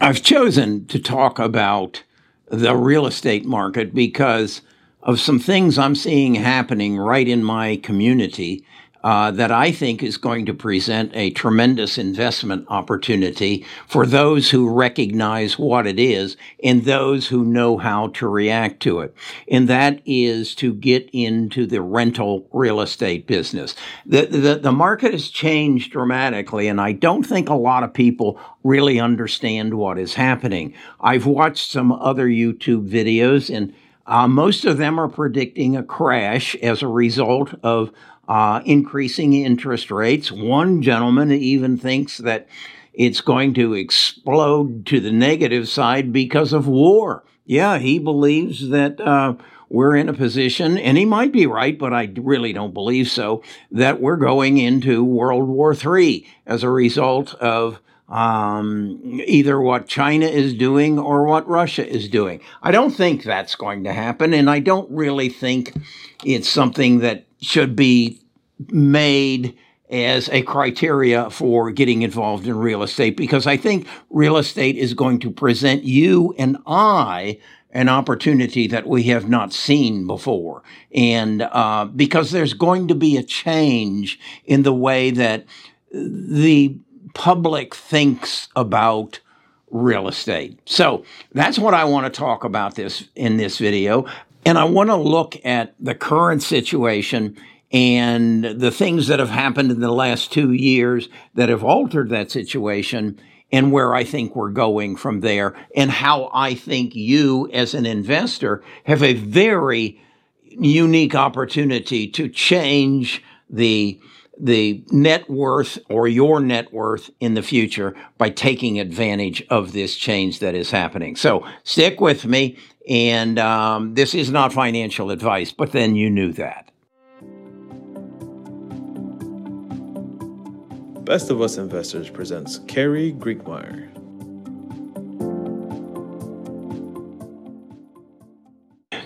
I've chosen to talk about the real estate market because of some things I'm seeing happening right in my community uh, that I think is going to present a tremendous investment opportunity for those who recognize what it is and those who know how to react to it. And that is to get into the rental real estate business. The, the, the market has changed dramatically, and I don't think a lot of people really understand what is happening. I've watched some other YouTube videos and uh, most of them are predicting a crash as a result of uh, increasing interest rates. One gentleman even thinks that it's going to explode to the negative side because of war. Yeah, he believes that uh, we're in a position, and he might be right, but I really don't believe so, that we're going into World War III as a result of um, either what China is doing or what Russia is doing. I don't think that's going to happen, and I don't really think it's something that should be made as a criteria for getting involved in real estate because I think real estate is going to present you and I an opportunity that we have not seen before. And uh, because there's going to be a change in the way that the public thinks about real estate. So that's what I want to talk about this in this video. And I want to look at the current situation and the things that have happened in the last two years that have altered that situation and where I think we're going from there and how I think you as an investor have a very unique opportunity to change the the net worth or your net worth in the future by taking advantage of this change that is happening. So stick with me. And um, this is not financial advice, but then you knew that. Best of Us Investors presents Carrie Griegmeier.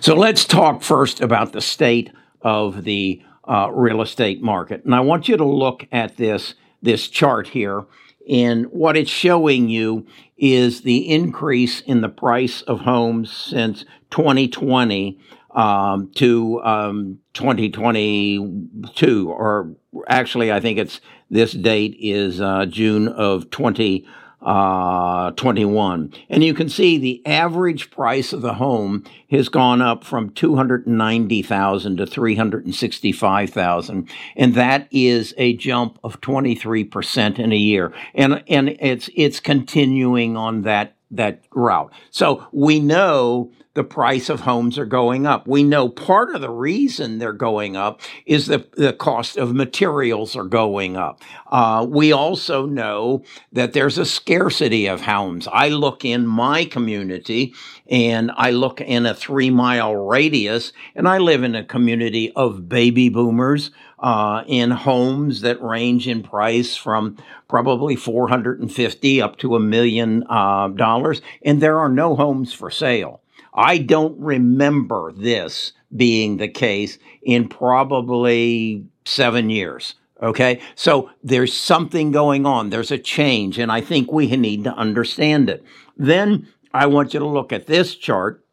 So let's talk first about the state of the uh, real estate market. And I want you to look at this, this chart here. And what it's showing you is the increase in the price of homes since 2020 um, to um, 2022, or actually, I think it's this date is uh, June of 20 uh, 21. And you can see the average price of the home has gone up from 290,000 to 365,000. And that is a jump of 23% in a year. And, and it's, it's continuing on that that route. So we know the price of homes are going up. We know part of the reason they're going up is the, the cost of materials are going up. Uh, we also know that there's a scarcity of homes. I look in my community and I look in a three mile radius and I live in a community of baby boomers uh, in homes that range in price from probably 450 up to a million uh, dollars. And there are no homes for sale. I don't remember this being the case in probably seven years. Okay. So there's something going on. There's a change. And I think we need to understand it. Then I want you to look at this chart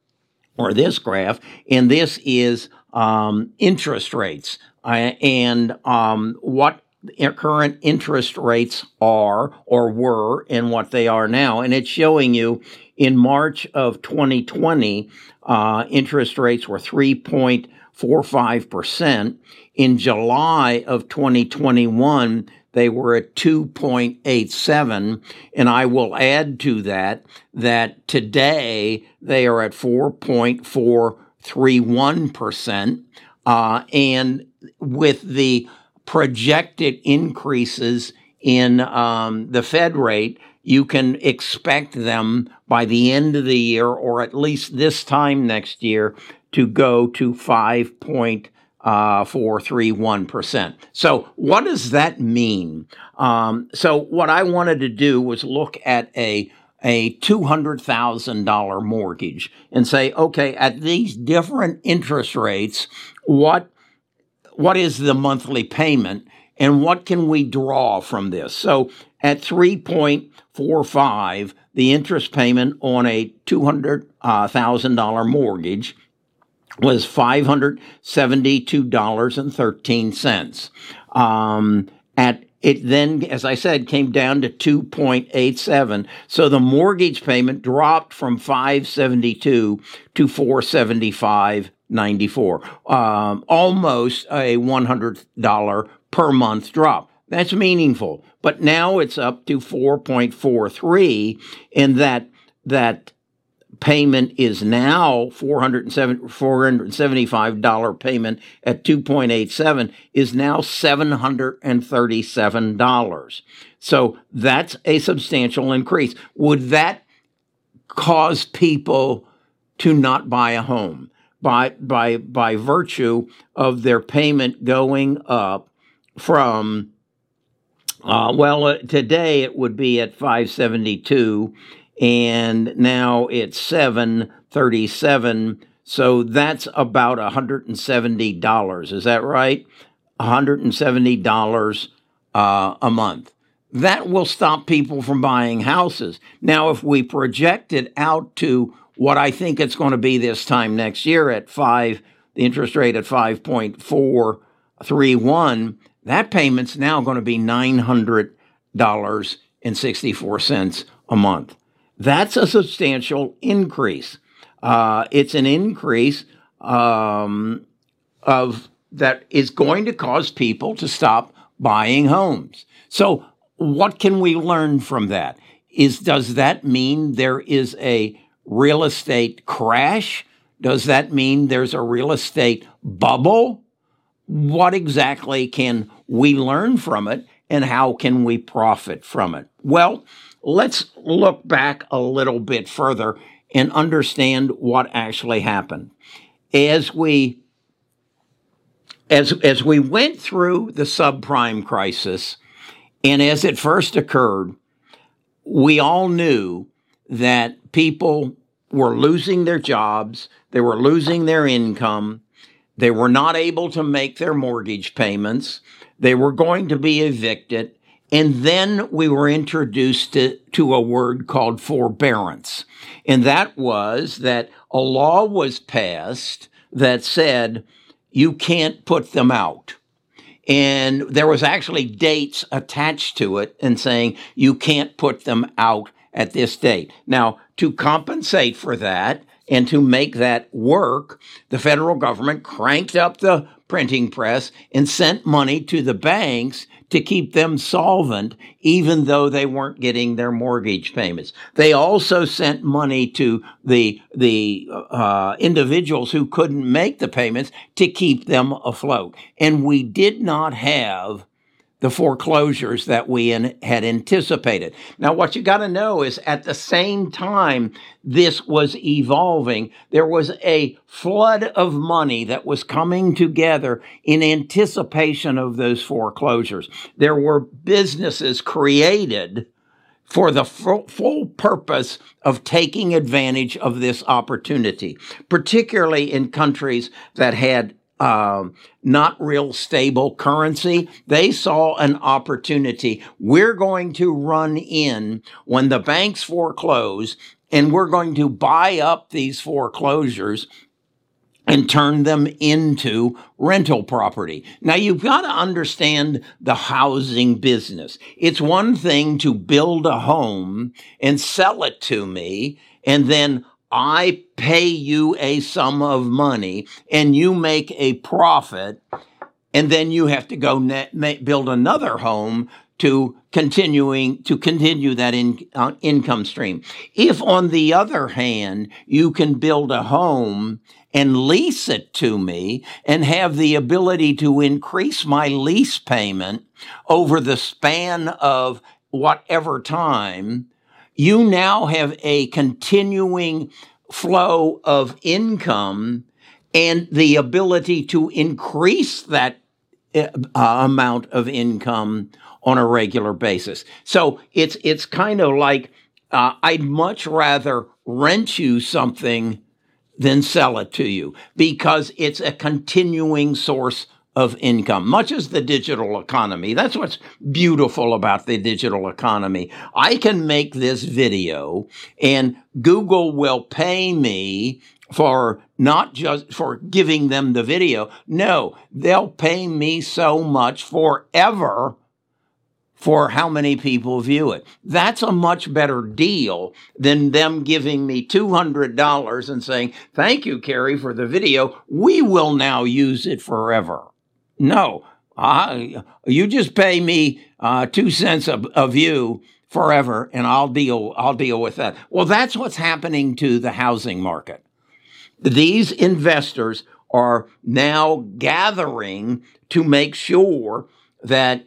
or this graph. And this is um, interest rates uh, and um, what current interest rates are or were and what they are now. And it's showing you in March of 2020, uh, interest rates were 3.45%. In July of 2021, they were at 2.87. And I will add to that that today they are at 4.431%. Uh, and with the projected increases in um, the Fed rate, you can expect them by the end of the year, or at least this time next year, to go to 5.431%. Uh, so, what does that mean? Um, so, what I wanted to do was look at a a $200,000 mortgage and say, okay, at these different interest rates, what what is the monthly payment and what can we draw from this? So at 3.45, the interest payment on a $200,000 mortgage was $572.13. Um, at it then, as I said, came down to 2.87. So the mortgage payment dropped from 572 to 475.94, um, almost a $100 per month drop. That's meaningful. But now it's up to 4.43 and that that payment is now $475 payment at 2.87 is now $737. So that's a substantial increase. Would that cause people to not buy a home by by by virtue of their payment going up from uh, well, uh, today it would be at 572 and now it's 737 so that's about $170 is that right? $170 uh, a month. That will stop people from buying houses. Now if we project it out to what i think it's going to be this time next year at 5 the interest rate at 5.431 that payment's now going to be $900.64 a month that's a substantial increase. Uh, it's an increase um, of that is going to cause people to stop buying homes. So, what can we learn from that? Is does that mean there is a real estate crash? Does that mean there's a real estate bubble? What exactly can we learn from it and how can we profit from it? Well, let's look back a little bit further and understand what actually happened. As we as, as we went through the subprime crisis, and as it first occurred, we all knew that people were losing their jobs, they were losing their income, they were not able to make their mortgage payments, they were going to be evicted, and then we were introduced to, to, a word called forbearance. And that was that a law was passed that said you can't put them out. And there was actually dates attached to it and saying you can't put them out at this date. Now, to compensate for that and to make that work, the federal government cranked up the printing press and sent money to the banks to keep them solvent, even though they weren't getting their mortgage payments. They also sent money to the the uh, individuals who couldn't make the payments to keep them afloat. And we did not have the foreclosures that we in, had anticipated. Now, what you got to know is at the same time this was evolving, there was a flood of money that was coming together in anticipation of those foreclosures. There were businesses created for the full, full, purpose of taking advantage of this opportunity, particularly in countries that had um, not real stable currency. They saw an opportunity. We're going to run in when the banks foreclose and we're going to buy up these foreclosures and turn them into rental property. Now you've got to understand the housing business. It's one thing to build a home and sell it to me and then I pay you a sum of money and you make a profit, and then you have to go net, make, build another home to continuing to continue that in, uh, income stream. If on the other hand, you can build a home and lease it to me and have the ability to increase my lease payment over the span of whatever time, you now have a continuing flow of income and the ability to increase that uh, amount of income on a regular basis. So it's it's kind of like uh, I'd much rather rent you something than sell it to you because it's a continuing source of income, much as the digital economy. That's what's beautiful about the digital economy. I can make this video and Google will pay me for not just for giving them the video. No, they'll pay me so much forever for how many people view it. That's a much better deal than them giving me $200 and saying, thank you, Carey, for the video. We will now use it forever. No, uh, you just pay me uh, two cents a, a view forever, and I'll deal. I'll deal with that. Well, that's what's happening to the housing market. These investors are now gathering to make sure that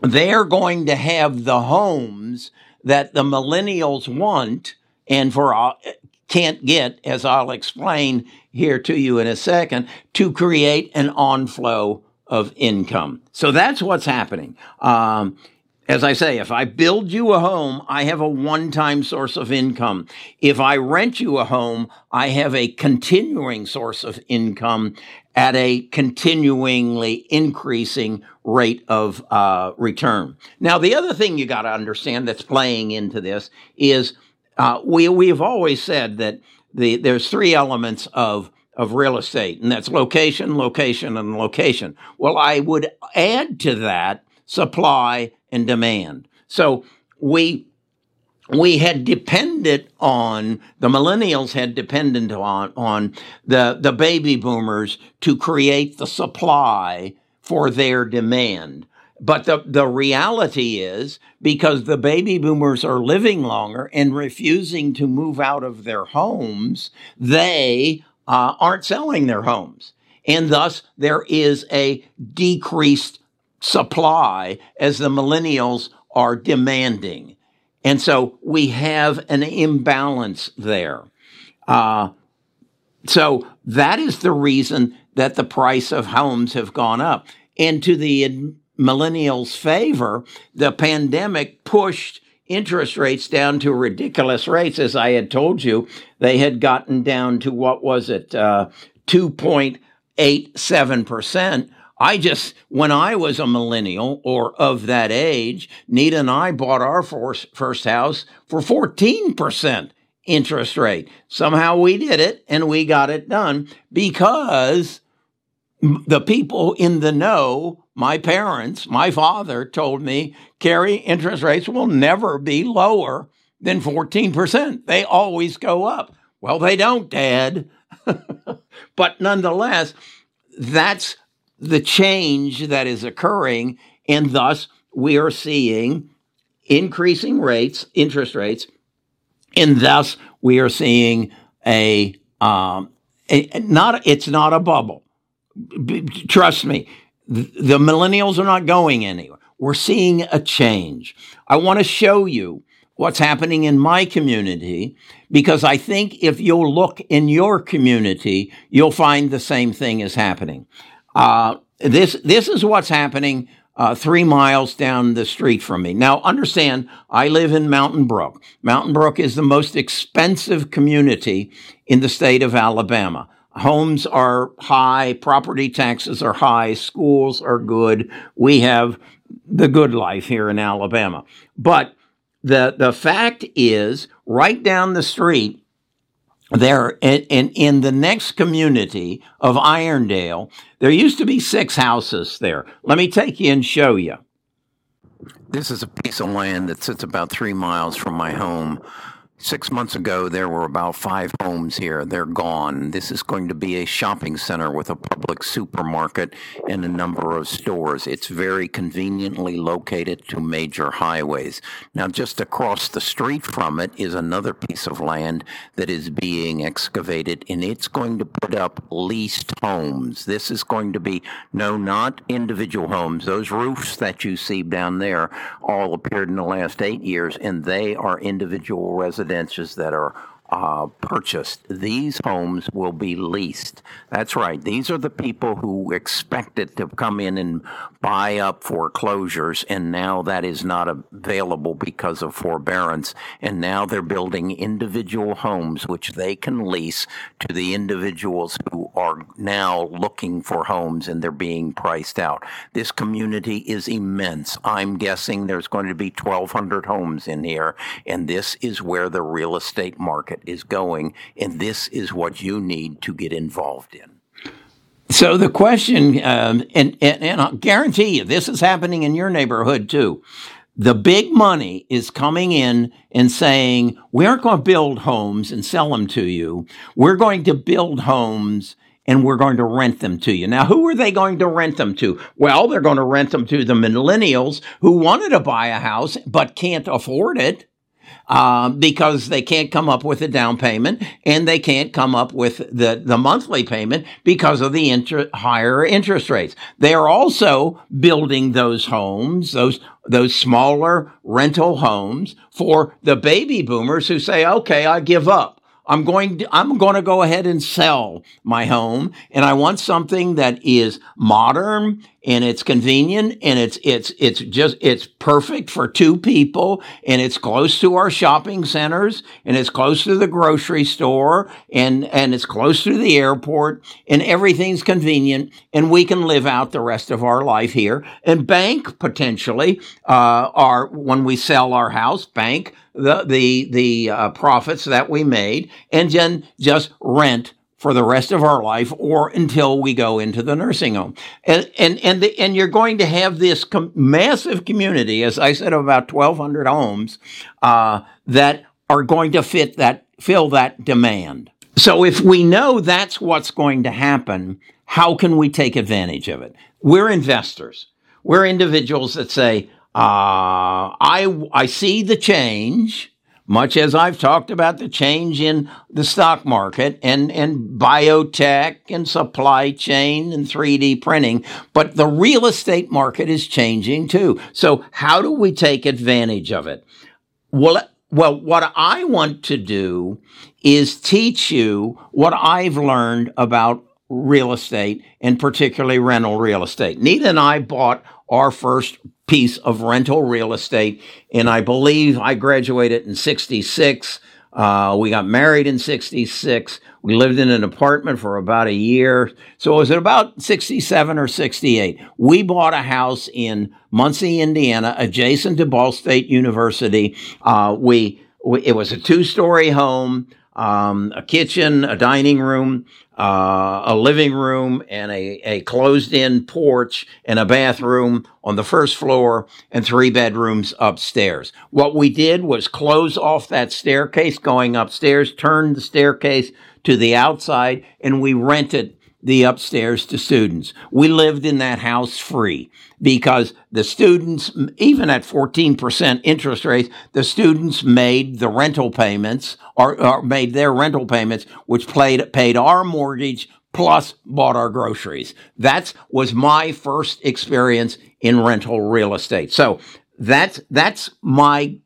they're going to have the homes that the millennials want and for can't get, as I'll explain here to you in a second, to create an onflow of income. So that's what's happening. Um, as I say, if I build you a home, I have a one time source of income. If I rent you a home, I have a continuing source of income at a continuingly increasing rate of uh, return. Now, the other thing you got to understand that's playing into this is uh, we we've always said that the there's three elements of of real estate, and that's location, location, and location. Well, I would add to that supply and demand. So we we had depended on the millennials had depended on on the the baby boomers to create the supply for their demand. But the, the reality is because the baby boomers are living longer and refusing to move out of their homes, they uh, aren't selling their homes. And thus there is a decreased supply as the millennials are demanding. And so we have an imbalance there. Uh, so that is the reason that the price of homes have gone up. And to the millennials' favor, the pandemic pushed interest rates down to ridiculous rates. As I had told you, they had gotten down to what was it, uh, 2.87%. I just, when I was a millennial or of that age, Nita and I bought our first house for 14% interest rate. Somehow we did it and we got it done because the people in the know, my parents, my father told me, Carey, interest rates will never be lower than 14%. They always go up. Well, they don't, Dad. but nonetheless, that's the change that is occurring, and thus we are seeing increasing rates, interest rates, and thus we are seeing a, um, a not it's not a bubble. B- trust me, the millennials are not going anywhere. We're seeing a change. I want to show you what's happening in my community because I think if you'll look in your community, you'll find the same thing is happening. Uh, this this is what's happening uh, three miles down the street from me. Now, understand, I live in Mountain Brook. Mountain Brook is the most expensive community in the state of Alabama. Homes are high, property taxes are high, schools are good. We have the good life here in Alabama. But the, the fact is, right down the street, there in, in, in the next community of Irondale, there used to be six houses there. Let me take you and show you. This is a piece of land that sits about three miles from my home. Six months ago, there were about five homes here. They're gone. This is going to be a shopping center with a Publix supermarket and a number of stores. It's very conveniently located to major highways. Now, just across the street from it is another piece of land that is being excavated, and it's going to put up leased homes. This is going to be, no, not individual homes. Those roofs that you see down there all appeared in the last eight years, and they are individual residences that are uh, purchased. These homes will be leased. That's right. These are the people who expected to come in and buy up foreclosures, and now that is not available because of forbearance. And now they're building individual homes, which they can lease to the individuals who are now looking for homes and they're being priced out. This community is immense. I'm guessing there's going to be 1,200 homes in here, and this is where the real estate market is going, and this is what you need to get involved in. So the question, um, and, and, and I'll guarantee you, this is happening in your neighborhood too. The big money is coming in and saying, we aren't going to build homes and sell them to you. We're going to build homes and we're going to rent them to you. Now, who are they going to rent them to? Well, they're going to rent them to the millennials who wanted to buy a house but can't afford it. Um, because they can't come up with a down payment and they can't come up with the, the monthly payment because of the inter- higher interest rates. They are also building those homes, those those smaller rental homes for the baby boomers who say, okay, I give up. I'm going to, I'm going to go ahead and sell my home and I want something that is modern and it's convenient and it's it's it's just it's perfect for two people and it's close to our shopping centers and it's close to the grocery store and and it's close to the airport and everything's convenient and we can live out the rest of our life here. And bank potentially uh, our when we sell our house bank the the the uh, profits that we made and then just rent for the rest of our life or until we go into the nursing home. And, and, and, the, and you're going to have this com- massive community, as I said, of about 1,200 homes, uh, that are going to fit that, fill that demand. So if we know that's what's going to happen, how can we take advantage of it? We're investors. We're individuals that say, uh, I, I see the change much as I've talked about the change in the stock market and, and biotech and supply chain and 3D printing, but the real estate market is changing too. So how do we take advantage of it? Well, well, what I want to do is teach you what I've learned about real estate and particularly rental real estate. Nita and I bought our first piece of rental real estate. And I believe I graduated in 66. Uh, we got married in 66. We lived in an apartment for about a year. So it was about 67 or 68. We bought a house in Muncie, Indiana, adjacent to Ball State University. Uh, we, we, it was a two story home um, a kitchen, a dining room, uh, a living room, and a, a closed in porch and a bathroom on the first floor and three bedrooms upstairs. What we did was close off that staircase going upstairs, turn the staircase to the outside, and we rented the upstairs to students. We lived in that house free because the students, even at 14% interest rates, the students made the rental payments or, or made their rental payments, which played, paid our mortgage plus bought our groceries. That was my first experience in rental real estate. So that's, that's my,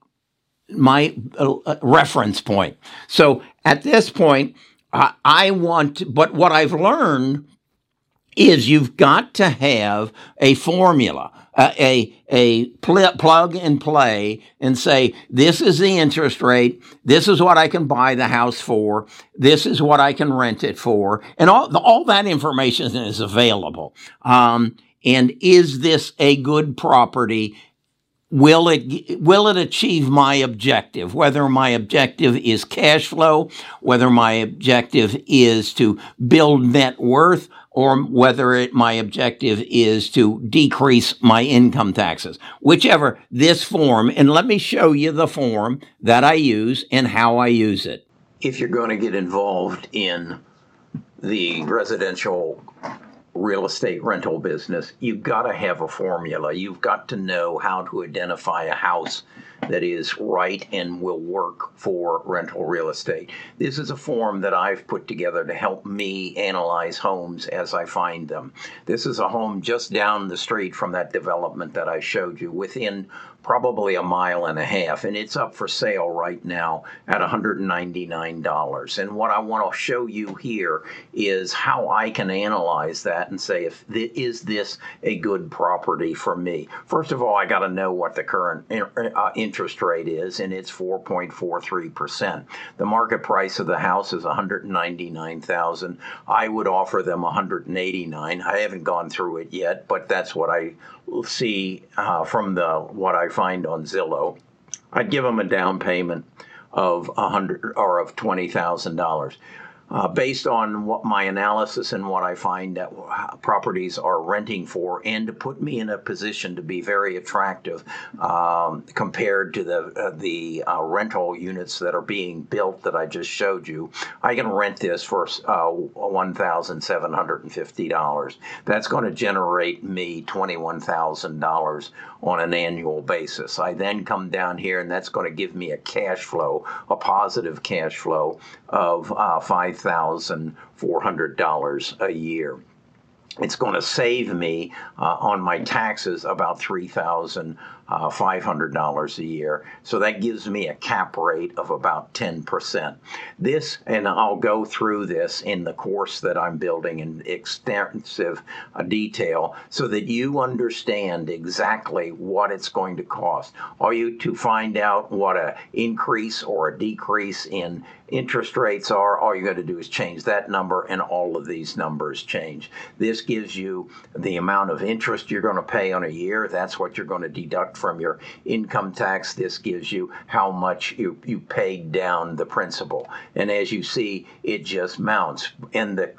my uh, reference point. So at this point, I want, but what I've learned is you've got to have a formula, a a pl- plug and play, and say this is the interest rate, this is what I can buy the house for, this is what I can rent it for, and all all that information is available. Um, and is this a good property? will it will it achieve my objective whether my objective is cash flow whether my objective is to build net worth or whether it, my objective is to decrease my income taxes whichever this form and let me show you the form that I use and how I use it if you're going to get involved in the residential real estate rental business, you've got to have a formula. You've got to know how to identify a house that is right and will work for rental real estate. This is a form that I've put together to help me analyze homes as I find them. This is a home just down the street from that development that I showed you within probably a mile and a half, and it's up for sale right now at $199. And what I want to show you here is how I can analyze that and say if th- is this a good property for me. First of all, I got to know what the current uh, interest rate is, and it's 4.43 percent. The market price of the house is 199,000. I would offer them 189. I haven't gone through it yet, but that's what I see uh, from the what I find on Zillow. I'd give them a down payment of hundred or of twenty thousand dollars uh, based on what my analysis and what I find that properties are renting for, and to put me in a position to be very attractive um, compared to the uh, the uh, rental units that are being built that I just showed you. I can rent this for uh, one thousand seven hundred and fifty dollars. That's going to generate me twenty one thousand dollars on an annual basis. I then come down here, and that's going to give me a cash flow, a positive cash flow of uh, five $5,400 a year. It's going to save me uh, on my taxes about $3,500 a year. So that gives me a cap rate of about 10%. This, and I'll go through this in the course that I'm building in extensive uh, detail so that you understand exactly what it's going to cost. Are you to find out what a increase or a decrease in interest rates are, all you got to do is change that number and all of these numbers change. This gives you the amount of interest you're going to pay on a year. That's what you're going to deduct from your income tax. This gives you how much you, you paid down the principal. And as you see, it just mounts. And the,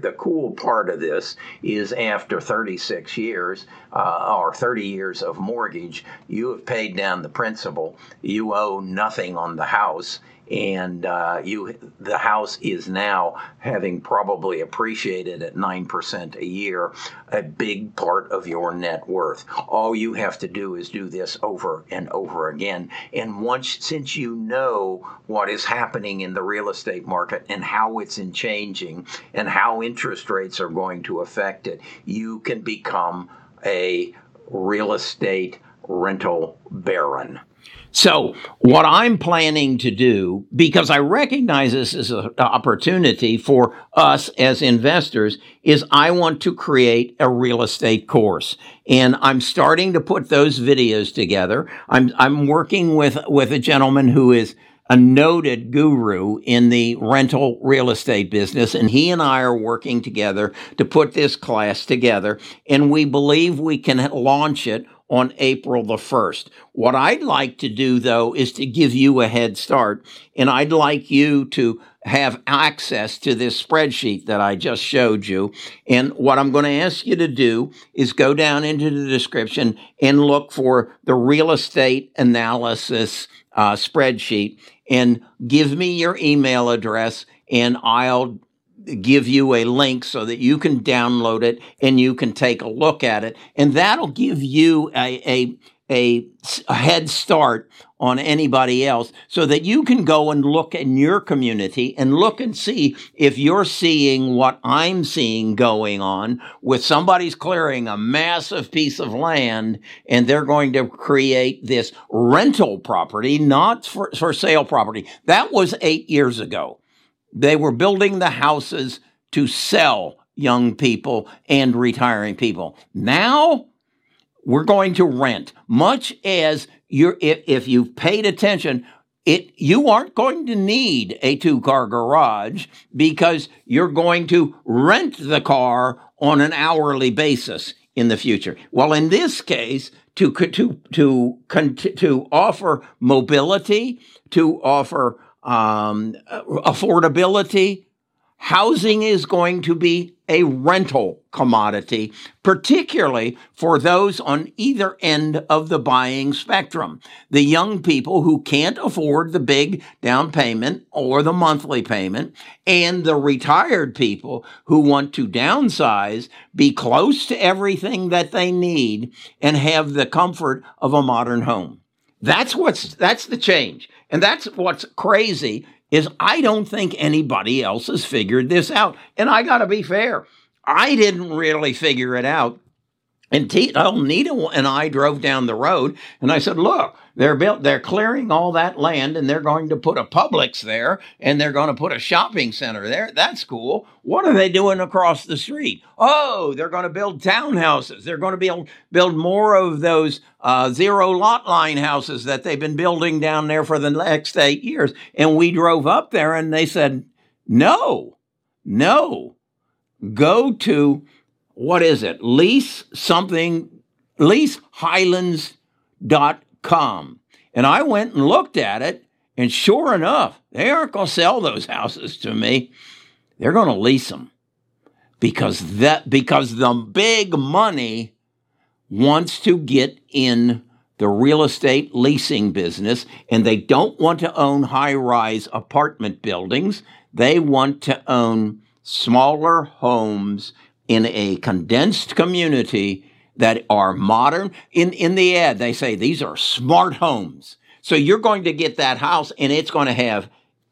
the cool part of this is after 36 years uh, or 30 years of mortgage, you have paid down the principal. You owe nothing on the house and uh, you the house is now having probably appreciated at 9% a year a big part of your net worth. All you have to do is do this over and over again. And once since you know what is happening in the real estate market and how it's in changing and how interest rates are going to affect it you can become a real estate rental baron so, what I'm planning to do, because I recognize this as an opportunity for us as investors, is I want to create a real estate course. And I'm starting to put those videos together. I'm, I'm working with, with a gentleman who is a noted guru in the rental real estate business, and he and I are working together to put this class together. And we believe we can launch it on April the 1st. What I'd like to do though is to give you a head start and I'd like you to have access to this spreadsheet that I just showed you. And what I'm going to ask you to do is go down into the description and look for the real estate analysis uh, spreadsheet and give me your email address and I'll give you a link so that you can download it and you can take a look at it. And that'll give you a, a, a, a head start on anybody else so that you can go and look in your community and look and see if you're seeing what I'm seeing going on with somebody's clearing a massive piece of land and they're going to create this rental property, not for, for sale property. That was eight years ago. They were building the houses to sell young people and retiring people. Now we're going to rent, much as you're, if, if you've paid attention, it, you aren't going to need a two car garage because you're going to rent the car on an hourly basis in the future. Well, in this case, to, to, to, to offer mobility, to offer um, affordability. Housing is going to be a rental commodity, particularly for those on either end of the buying spectrum. The young people who can't afford the big down payment or the monthly payment, and the retired people who want to downsize, be close to everything that they need, and have the comfort of a modern home. That's what's, that's the change. And that's what's crazy is I don't think anybody else has figured this out. And I got to be fair. I didn't really figure it out And Tito Nita and I drove down the road, and I said, "Look, they're built. They're clearing all that land, and they're going to put a Publix there, and they're going to put a shopping center there. That's cool. What are they doing across the street? Oh, they're going to build townhouses. They're going to build build more of those uh, zero lot line houses that they've been building down there for the next eight years." And we drove up there, and they said, "No, no, go to." What is it? Lease something, leasehighlands.com. And I went and looked at it, and sure enough, they aren't going to sell those houses to me. They're going to lease them because that because the big money wants to get in the real estate leasing business and they don't want to own high-rise apartment buildings. They want to own smaller homes in a condensed community that are modern. In, in the ad, they say these are smart homes. So you're going to get that house and it's going to have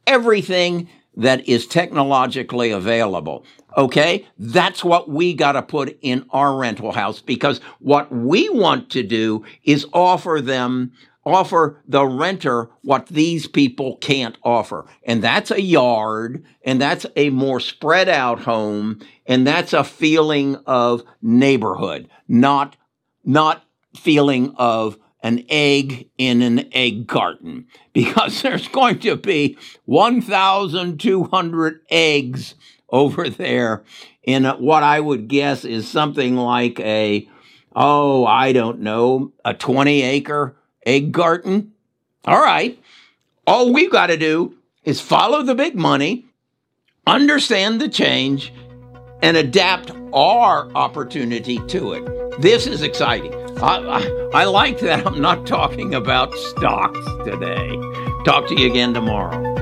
everything that is technologically available. Okay. That's what we got to put in our rental house because what we want to do is offer them offer the renter what these people can't offer. And that's a yard, and that's a more spread out home, and that's a feeling of neighborhood, not, not feeling of an egg in an egg carton because there's going to be 1,200 eggs over there in what I would guess is something like a, oh, I don't know, a 20 acre egg carton. All right. All we've got to do is follow the big money, understand the change, and adapt our opportunity to it. This is exciting. I, I, I like that I'm not talking about stocks today. Talk to you again tomorrow.